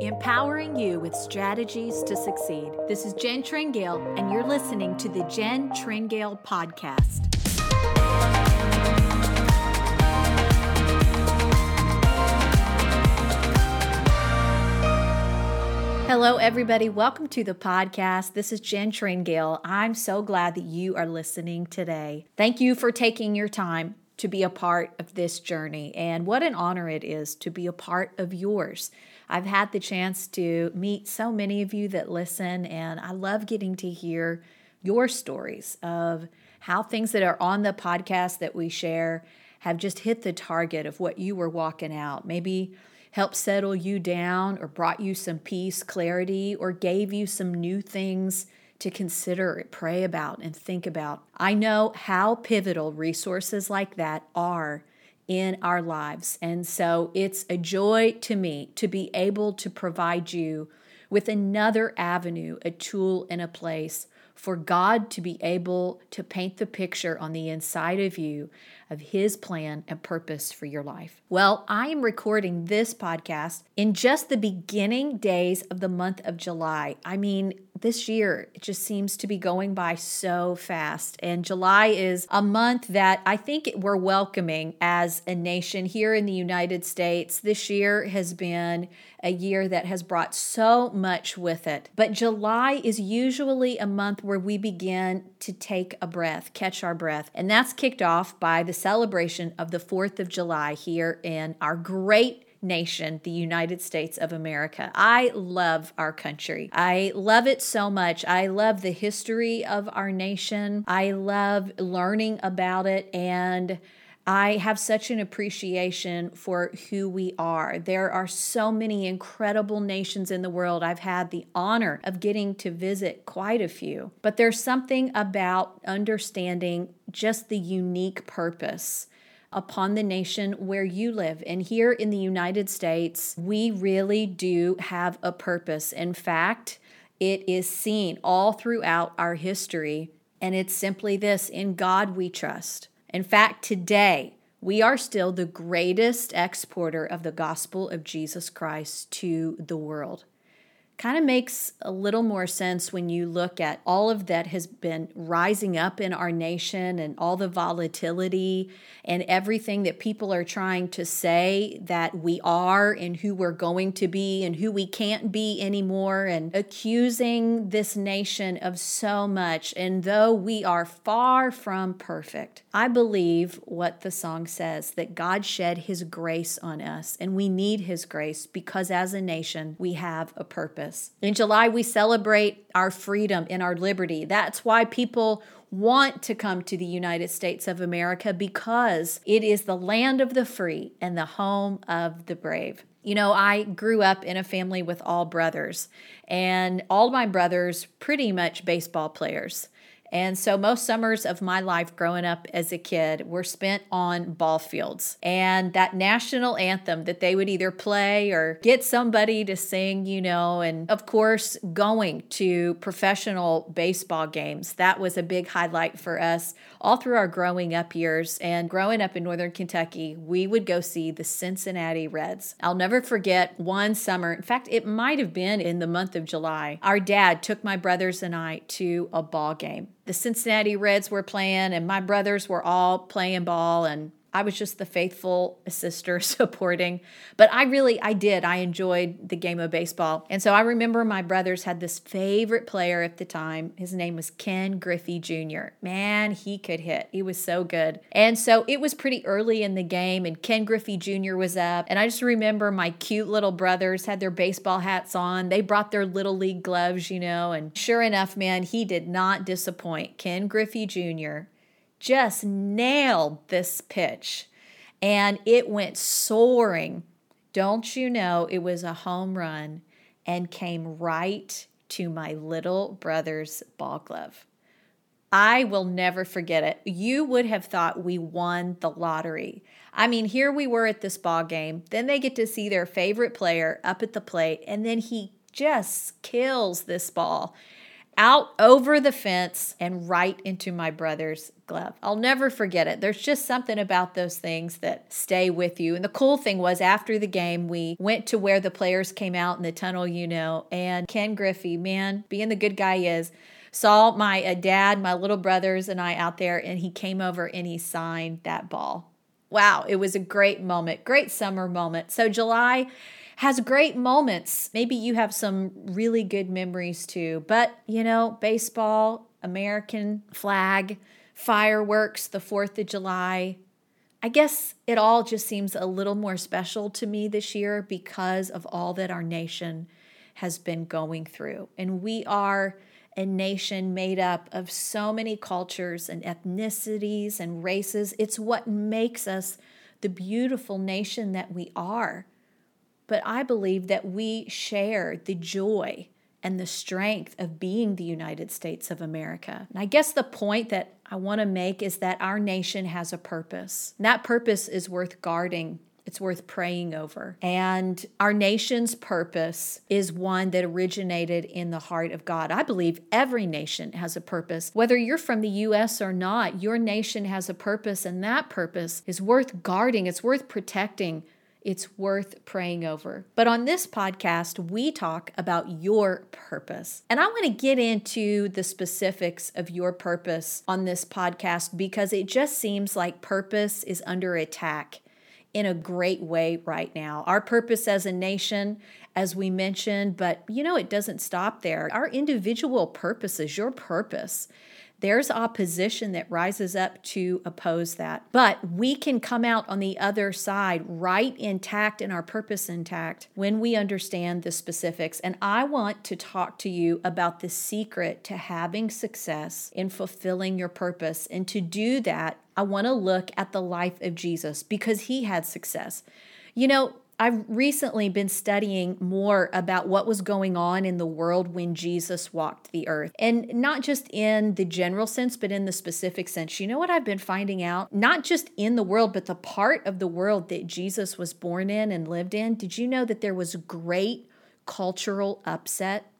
empowering you with strategies to succeed. This is Jen Tringale, and you're listening to the Jen Tringale Podcast. Hello, everybody. Welcome to the podcast. This is Jen Tringale. I'm so glad that you are listening today. Thank you for taking your time to be a part of this journey, and what an honor it is to be a part of yours. I've had the chance to meet so many of you that listen, and I love getting to hear your stories of how things that are on the podcast that we share have just hit the target of what you were walking out. Maybe helped settle you down or brought you some peace, clarity, or gave you some new things to consider, pray about, and think about. I know how pivotal resources like that are in our lives. And so it's a joy to me to be able to provide you with another avenue, a tool, and a place for God to be able to paint the picture on the inside of you of His plan and purpose for your life. Well, I am recording this podcast in just the beginning days of the month of July. I mean, this year it just seems to be going by so fast. And July is a month that I think we're welcoming as a nation here in the United States. This year has been a year that has brought so much with it. But July is usually a month where we begin to take a breath, catch our breath. And that's kicked off by the celebration of the 4th of July here in our great nation, the United States of America. I love our country. I love it so much. I love the history of our nation. I love learning about it and I have such an appreciation for who we are. There are so many incredible nations in the world. I've had the honor of getting to visit quite a few. But there's something about understanding just the unique purpose upon the nation where you live. And here in the United States, we really do have a purpose. In fact, it is seen all throughout our history. And it's simply this in God we trust. In fact, today, we are still the greatest exporter of the gospel of Jesus Christ to the world kind of makes a little more sense when you look at all of that has been rising up in our nation and all the volatility and everything that people are trying to say that we are and who we're going to be and who we can't be anymore and accusing this nation of so much. And though we are far from perfect, I believe what the song says that God shed his grace on us and we need his grace because as a nation we have a purpose. In July, we celebrate our freedom and our liberty. That's why people want to come to the United States of America because it is the land of the free and the home of the brave. You know, I grew up in a family with all brothers, and all my brothers pretty much baseball players. And so most summers of my life growing up as a kid were spent on ball fields. And that national anthem that they would either play or get somebody to sing, you know, and of course, going to professional baseball games. That was a big highlight for us all through our growing up years. And growing up in Northern Kentucky, we would go see the Cincinnati Reds. I'll never forget one summer. In fact, it might have been in the month of July. Our dad took my brothers and I to a ball game the Cincinnati Reds were playing, and my brothers were all playing ball, and I was just the faithful sister supporting. But I really, I did. I enjoyed the game of baseball. And so I remember my brothers had this favorite player at the time. His name was Ken Griffey Jr. Man, he could hit. He was so good. And so it was pretty early in the game, and Ken Griffey Jr. was up. And I just remember my cute little brothers had their baseball hats on. They brought their little league gloves, you know. And sure enough, man, he did not disappoint. Ken Griffey Jr just nailed this pitch and it went soaring. Don't you know it was a home run and came right to my little brother's ball glove? I will never forget it. You would have thought we won the lottery. I mean, here we were at this ball game. Then they get to see their favorite player up at the plate, and then he just kills this ball out over the fence and right into my brother's glove. I'll never forget it. There's just something about those things that stay with you. And the cool thing was after the game, we went to where the players came out in the tunnel, you know, and Ken Griffey, man, being the good guy is, saw my uh, dad, my little brothers, and I out there, and he came over and he signed that ball. Wow, it was a great moment, great summer moment. So, July has great moments. Maybe you have some really good memories too. But, you know, baseball, American flag, fireworks, the 4th of July. I guess it all just seems a little more special to me this year because of all that our nation has been going through. And we are a nation made up of so many cultures and ethnicities and races. It's what makes us the beautiful nation that we are but I believe that we share the joy and the strength of being the United States of America. And I guess the point that I want to make is that our nation has a purpose. And that purpose is worth guarding. It's worth praying over. And our nation's purpose is one that originated in the heart of God. I believe every nation has a purpose. Whether you're from the U.S. or not, your nation has a purpose, and that purpose is worth guarding, it's worth protecting it's worth praying over. But on this podcast, we talk about your purpose. And I want to get into the specifics of your purpose on this podcast because it just seems like purpose is under attack in a great way right now. Our purpose as a nation, as we mentioned, but you know, it doesn't stop there. Our individual purposes, your purpose there's opposition that rises up to oppose that. But we can come out on the other side right intact and our purpose intact when we understand the specifics. And I want to talk to you about the secret to having success in fulfilling your purpose. And to do that, I want to look at the life of Jesus because he had success. You know, I've recently been studying more about what was going on in the world when Jesus walked the earth. And not just in the general sense, but in the specific sense. You know what I've been finding out? Not just in the world, but the part of the world that Jesus was born in and lived in. Did you know that there was great cultural upset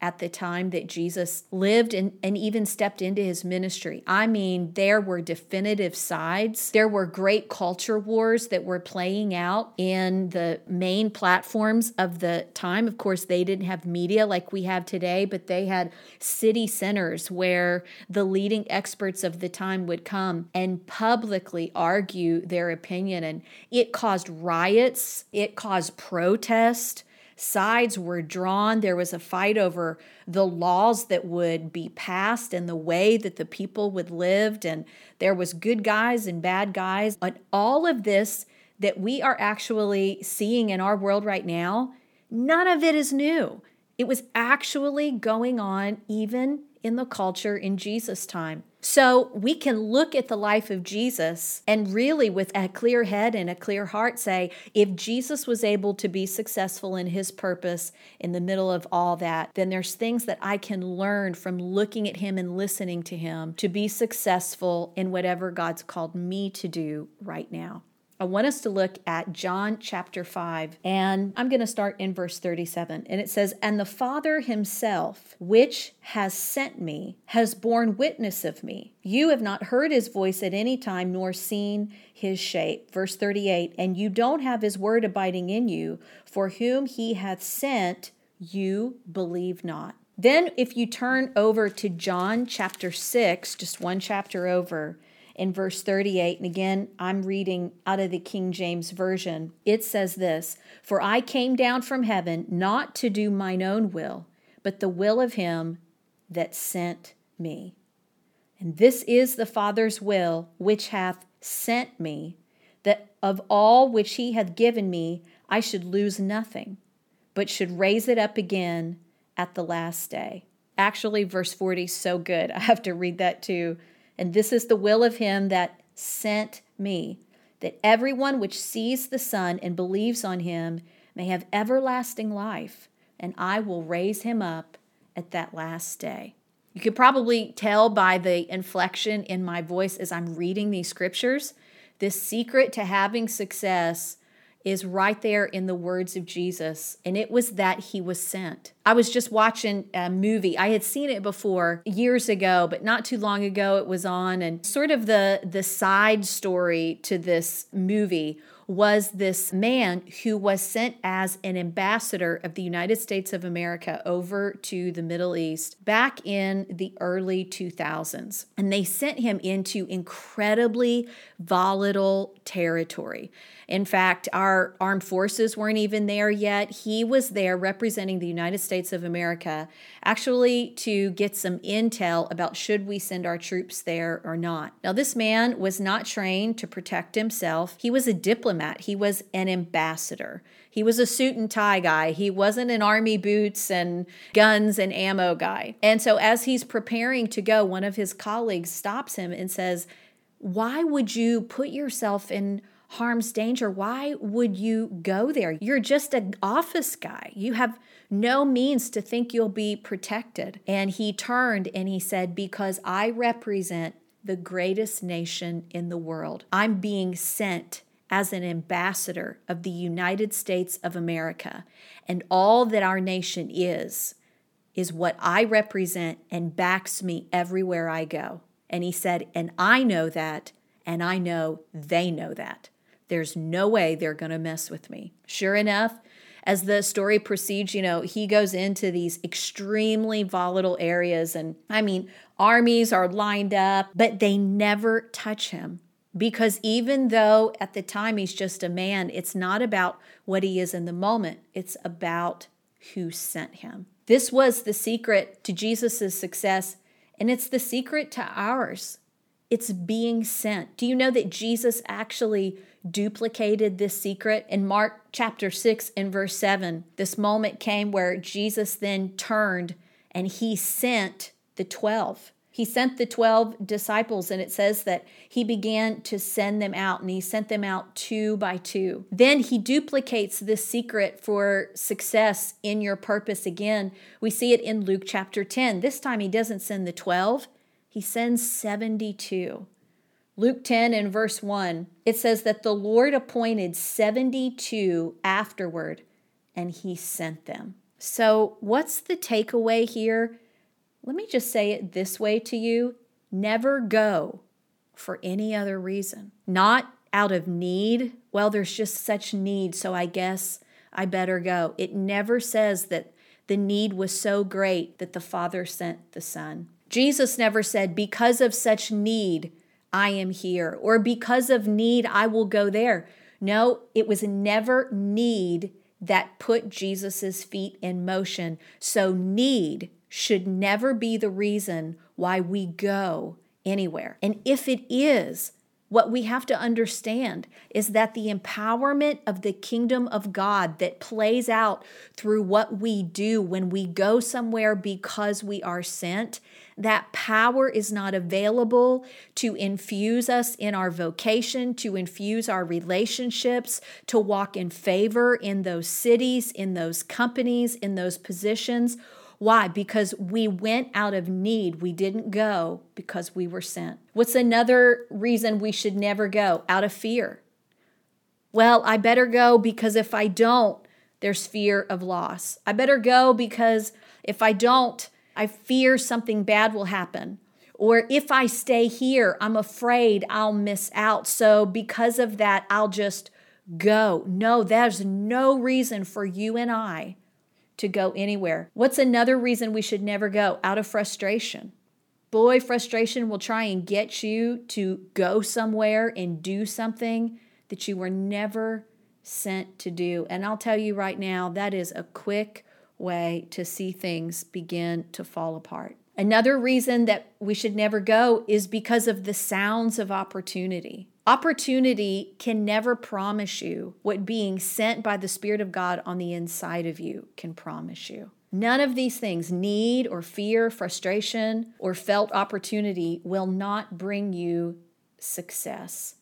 at the time that Jesus lived and, and even stepped into his ministry. I mean, there were definitive sides. There were great culture wars that were playing out in the main platforms of the time. Of course, they didn't have media like we have today, but they had city centers where the leading experts of the time would come and publicly argue their opinion. And it caused riots, it caused protest sides were drawn. There was a fight over the laws that would be passed and the way that the people would live. And there was good guys and bad guys. And all of this that we are actually seeing in our world right now, none of it is new. It was actually going on even in the culture in Jesus' time. So we can look at the life of Jesus and really, with a clear head and a clear heart, say, if Jesus was able to be successful in his purpose in the middle of all that, then there's things that I can learn from looking at him and listening to him to be successful in whatever God's called me to do right now. I want us to look at John chapter 5, and I'm going to start in verse 37. And it says, And the Father himself, which has sent me, has borne witness of me. You have not heard his voice at any time, nor seen his shape. Verse 38 And you don't have his word abiding in you, for whom he hath sent, you believe not. Then, if you turn over to John chapter 6, just one chapter over, in verse 38. And again, I'm reading out of the King James Version. It says this For I came down from heaven not to do mine own will, but the will of him that sent me. And this is the Father's will which hath sent me, that of all which he hath given me, I should lose nothing, but should raise it up again at the last day. Actually, verse 40 is so good. I have to read that too. And this is the will of him that sent me, that everyone which sees the Son and believes on him may have everlasting life, and I will raise him up at that last day. You could probably tell by the inflection in my voice as I'm reading these scriptures, this secret to having success is right there in the words of Jesus, and it was that he was sent. I was just watching a movie. I had seen it before years ago, but not too long ago it was on and sort of the the side story to this movie was this man who was sent as an ambassador of the United States of America over to the Middle East back in the early 2000s. And they sent him into incredibly volatile territory. In fact, our armed forces weren't even there yet. He was there representing the United States of America, actually to get some intel about should we send our troops there or not. Now, this man was not trained to protect himself. He was a diplomat, he was an ambassador. He was a suit and tie guy. He wasn't an army boots and guns and ammo guy. And so, as he's preparing to go, one of his colleagues stops him and says, Why would you put yourself in harm's danger, why would you go there? You're just an office guy. You have no means to think you'll be protected. And he turned and he said, Because I represent the greatest nation in the world, I'm being sent as an ambassador of the United States of America. And all that our nation is, is what I represent and backs me everywhere I go. And he said, And I know that, and I know they know that. There's no way they're going to mess with me. Sure enough, as the story proceeds, you know, he goes into these extremely volatile areas. And I mean, armies are lined up, but they never touch him. Because even though at the time he's just a man, it's not about what he is in the moment, it's about who sent him. This was the secret to Jesus' success, and it's the secret to ours. It's being sent. Do you know that Jesus actually duplicated this secret? In Mark chapter 6 and verse 7, this moment came where Jesus then turned and he sent the 12. He sent the 12 disciples, and it says that he began to send them out, and he sent them out two by two. Then he duplicates this secret for success in your purpose again. We see it in Luke chapter 10. This time he doesn't send the 12, he sends 72. Luke 10 and verse 1, it says that the Lord appointed 72 afterward, and he sent them. So, what's the takeaway here? Let me just say it this way to you never go for any other reason. Not out of need. Well, there's just such need, so I guess I better go. It never says that the need was so great that the Father sent the Son. Jesus never said, Because of such need, I am here, or because of need, I will go there. No, it was never need that put Jesus' feet in motion. So, need should never be the reason why we go anywhere. And if it is, what we have to understand is that the empowerment of the kingdom of God that plays out through what we do when we go somewhere because we are sent, that power is not available to infuse us in our vocation, to infuse our relationships, to walk in favor in those cities, in those companies, in those positions why? Because we went out of need. We didn't go because we were sent. What's another reason we should never go? Out of fear. Well, I better go because if I don't, there's fear of loss. I better go because if I don't, I fear something bad will happen. Or if I stay here, I'm afraid I'll miss out. So because of that, I'll just go. No, there's no reason for you and I to go anywhere. What's another reason we should never go? Out of frustration. Boy, frustration will try and get you to go somewhere and do something that you were never sent to do. And I'll tell you right now, that is a quick way to see things begin to fall apart. Another reason that we should never go is because of the sounds of opportunity. Opportunity can never promise you what being sent by the Spirit of God on the inside of you can promise you. None of these things, need or fear, frustration, or felt opportunity, will not bring you success.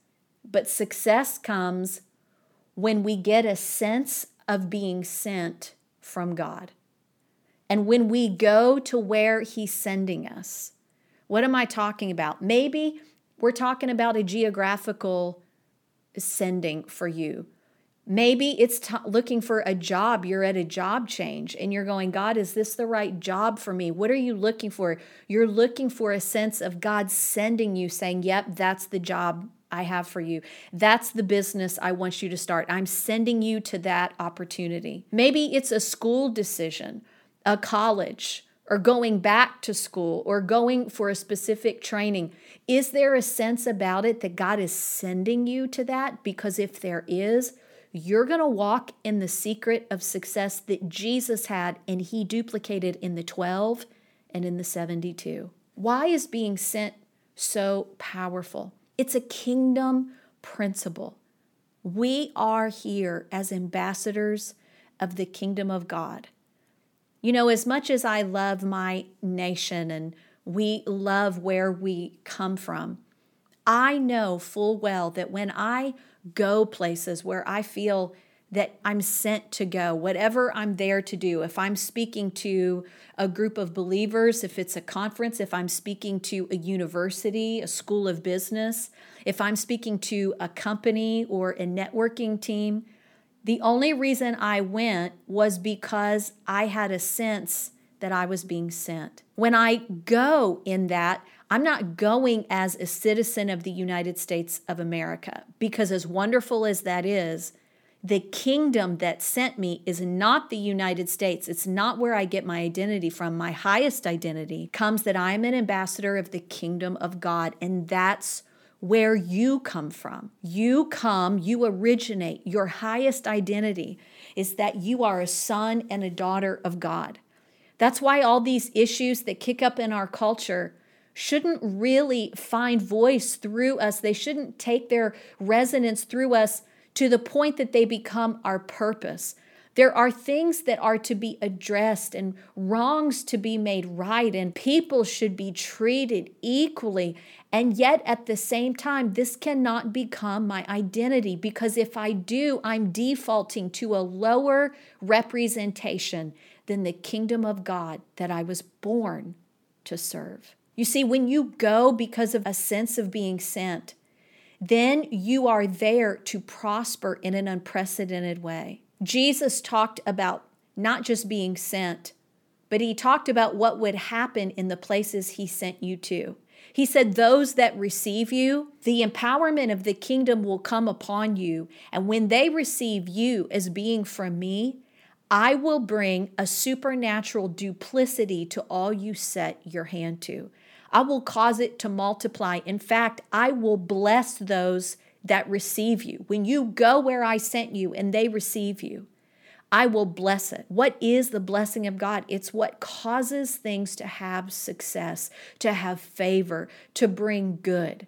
But success comes when we get a sense of being sent from God. And when we go to where He's sending us. What am I talking about? Maybe we're talking about a geographical sending for you. Maybe it's t- looking for a job. You're at a job change and you're going, God, is this the right job for me? What are you looking for? You're looking for a sense of God sending you, saying, Yep, that's the job I have for you. That's the business I want you to start. I'm sending you to that opportunity. Maybe it's a school decision, a college, or going back to school, or going for a specific training. Is there a sense about it that God is sending you to that? Because if there is, you're going to walk in the secret of success that Jesus had and he duplicated in the 12 and in the 72. Why is being sent so powerful? It's a kingdom principle. We are here as ambassadors of the kingdom of God. You know, as much as I love my nation and we love where we come from, I know full well that when I go places where I feel that I'm sent to go, whatever I'm there to do. If I'm speaking to a group of believers, if it's a conference, if I'm speaking to a university, a school of business, if I'm speaking to a company or a networking team, the only reason I went was because I had a sense that I was being sent. When I go in that, I'm not going as a citizen of the United States of America because, as wonderful as that is, the kingdom that sent me is not the United States. It's not where I get my identity from. My highest identity comes that I'm an ambassador of the kingdom of God, and that's where you come from. You come, you originate. Your highest identity is that you are a son and a daughter of God. That's why all these issues that kick up in our culture shouldn't really find voice through us. They shouldn't take their resonance through us to the point that they become our purpose. There are things that are to be addressed and wrongs to be made right, and people should be treated equally. And yet, at the same time, this cannot become my identity because if I do, I'm defaulting to a lower representation than the kingdom of God that I was born to serve. You see, when you go because of a sense of being sent, then you are there to prosper in an unprecedented way. Jesus talked about not just being sent, but he talked about what would happen in the places he sent you to. He said, Those that receive you, the empowerment of the kingdom will come upon you. And when they receive you as being from me, I will bring a supernatural duplicity to all you set your hand to. I will cause it to multiply. In fact, I will bless those that receive you. When you go where I sent you and they receive you, I will bless it. What is the blessing of God? It's what causes things to have success, to have favor, to bring good.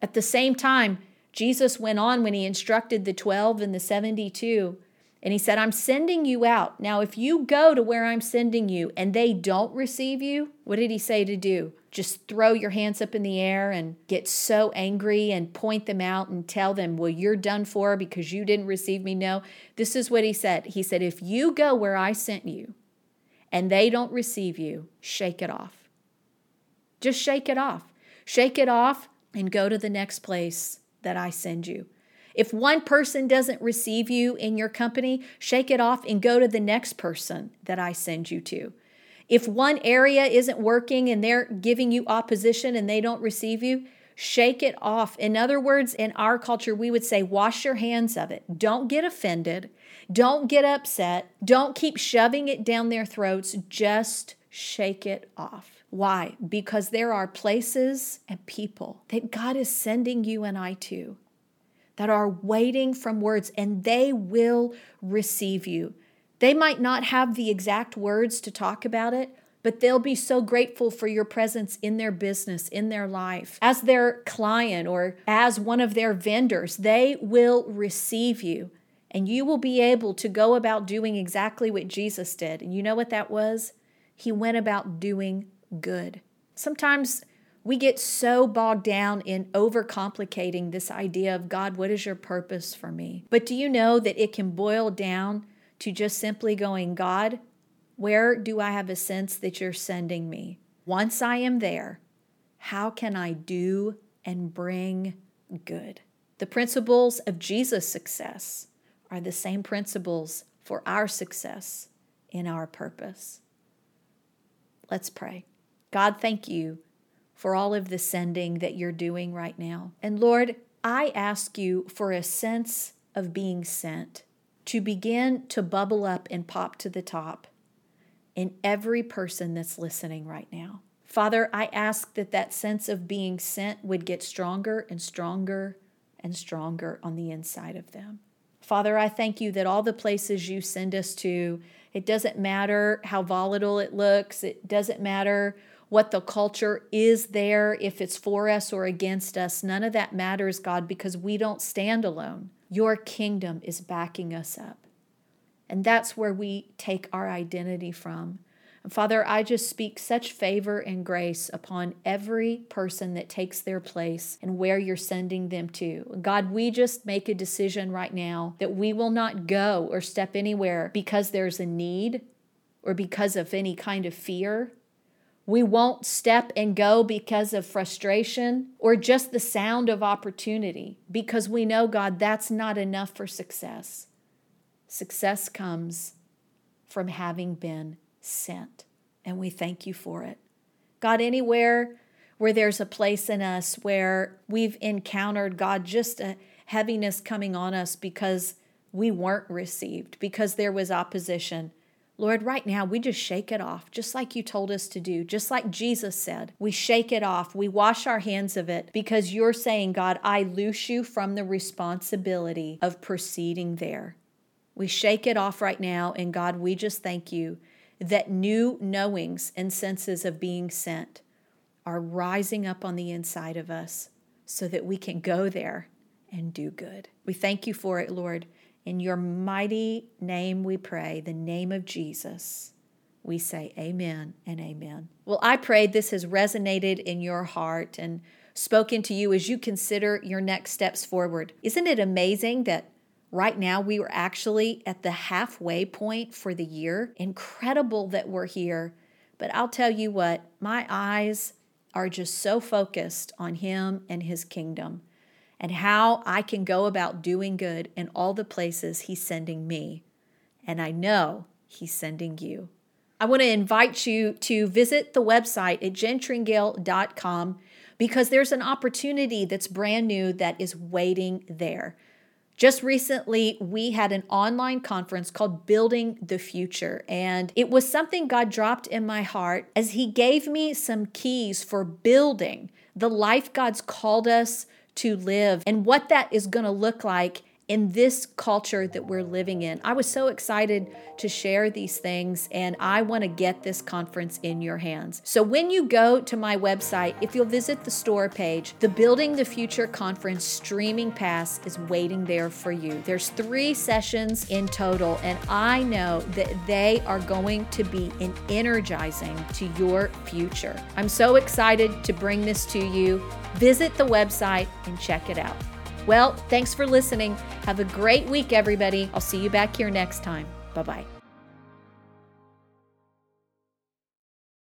At the same time, Jesus went on when he instructed the 12 and the 72 and he said, I'm sending you out. Now, if you go to where I'm sending you and they don't receive you, what did he say to do? Just throw your hands up in the air and get so angry and point them out and tell them, Well, you're done for because you didn't receive me. No, this is what he said. He said, If you go where I sent you and they don't receive you, shake it off. Just shake it off. Shake it off and go to the next place that I send you. If one person doesn't receive you in your company, shake it off and go to the next person that I send you to. If one area isn't working and they're giving you opposition and they don't receive you, shake it off. In other words, in our culture, we would say, wash your hands of it. Don't get offended. Don't get upset. Don't keep shoving it down their throats. Just shake it off. Why? Because there are places and people that God is sending you and I to that are waiting from words, and they will receive you. They might not have the exact words to talk about it, but they'll be so grateful for your presence in their business, in their life. As their client or as one of their vendors, they will receive you. And you will be able to go about doing exactly what Jesus did. And you know what that was? He went about doing good. Sometimes we get so bogged down in overcomplicating this idea of God, what is your purpose for me? But do you know that it can boil down to just simply going, God, where do I have a sense that you're sending me? Once I am there, how can I do and bring good? The principles of Jesus' success are the same principles for our success in our purpose. Let's pray. God, thank you for all of the sending that you're doing right now. And Lord, I ask you for a sense of being sent to begin to bubble up and pop to the top in every person that's listening right now. Father, I ask that that sense of being sent would get stronger and stronger and stronger on the inside of them. Father, I thank you that all the places you send us to, it doesn't matter how volatile it looks, it doesn't matter what the culture is there, if it's for us or against us. None of that matters, God, because we don't stand alone. Your kingdom is backing us up. And that's where we take our identity from. And Father, I just speak such favor and grace upon every person that takes their place and where you're sending them to. God, we just make a decision right now that we will not go or step anywhere because there's a need or because of any kind of fear. We won't step and go because of frustration or just the sound of opportunity because we know, God, that's not enough for success. Success comes from having been sent, and we thank you for it. God, anywhere where there's a place in us where we've encountered, God, just a heaviness coming on us because we weren't received, because there was opposition. Lord, right now we just shake it off, just like you told us to do, just like Jesus said. We shake it off. We wash our hands of it because you're saying, God, I loose you from the responsibility of proceeding there. We shake it off right now, and God, we just thank you that new knowings and senses of being sent are rising up on the inside of us so that we can go there and do good. We thank you for it, Lord. In your mighty name we pray, the name of Jesus. We say amen and amen. Well, I pray this has resonated in your heart and spoken to you as you consider your next steps forward. Isn't it amazing that Right now, we are actually at the halfway point for the year. Incredible that we're here. But I'll tell you what, my eyes are just so focused on Him and His kingdom and how I can go about doing good in all the places He's sending me. And I know He's sending you. I want to invite you to visit the website at jentringale.com because there's an opportunity that's brand new that is waiting there. Just recently, we had an online conference called Building the Future, and it was something God dropped in my heart as He gave me some keys for building the life God's called us to live and what that is going to look like in this culture that we're living in. I was so excited to share these things, and I want to get this conference in your hands. So, when you go to my website, if you'll visit the store page, the Building the Future Conference streaming pass is waiting there for you. There's three sessions in total, and I know that they are going to be an energizing to your future. I'm so excited to bring this to you. Visit the website and check it out. Well, thanks for listening. Have a great week, everybody. I'll see you back here next time. Bye bye.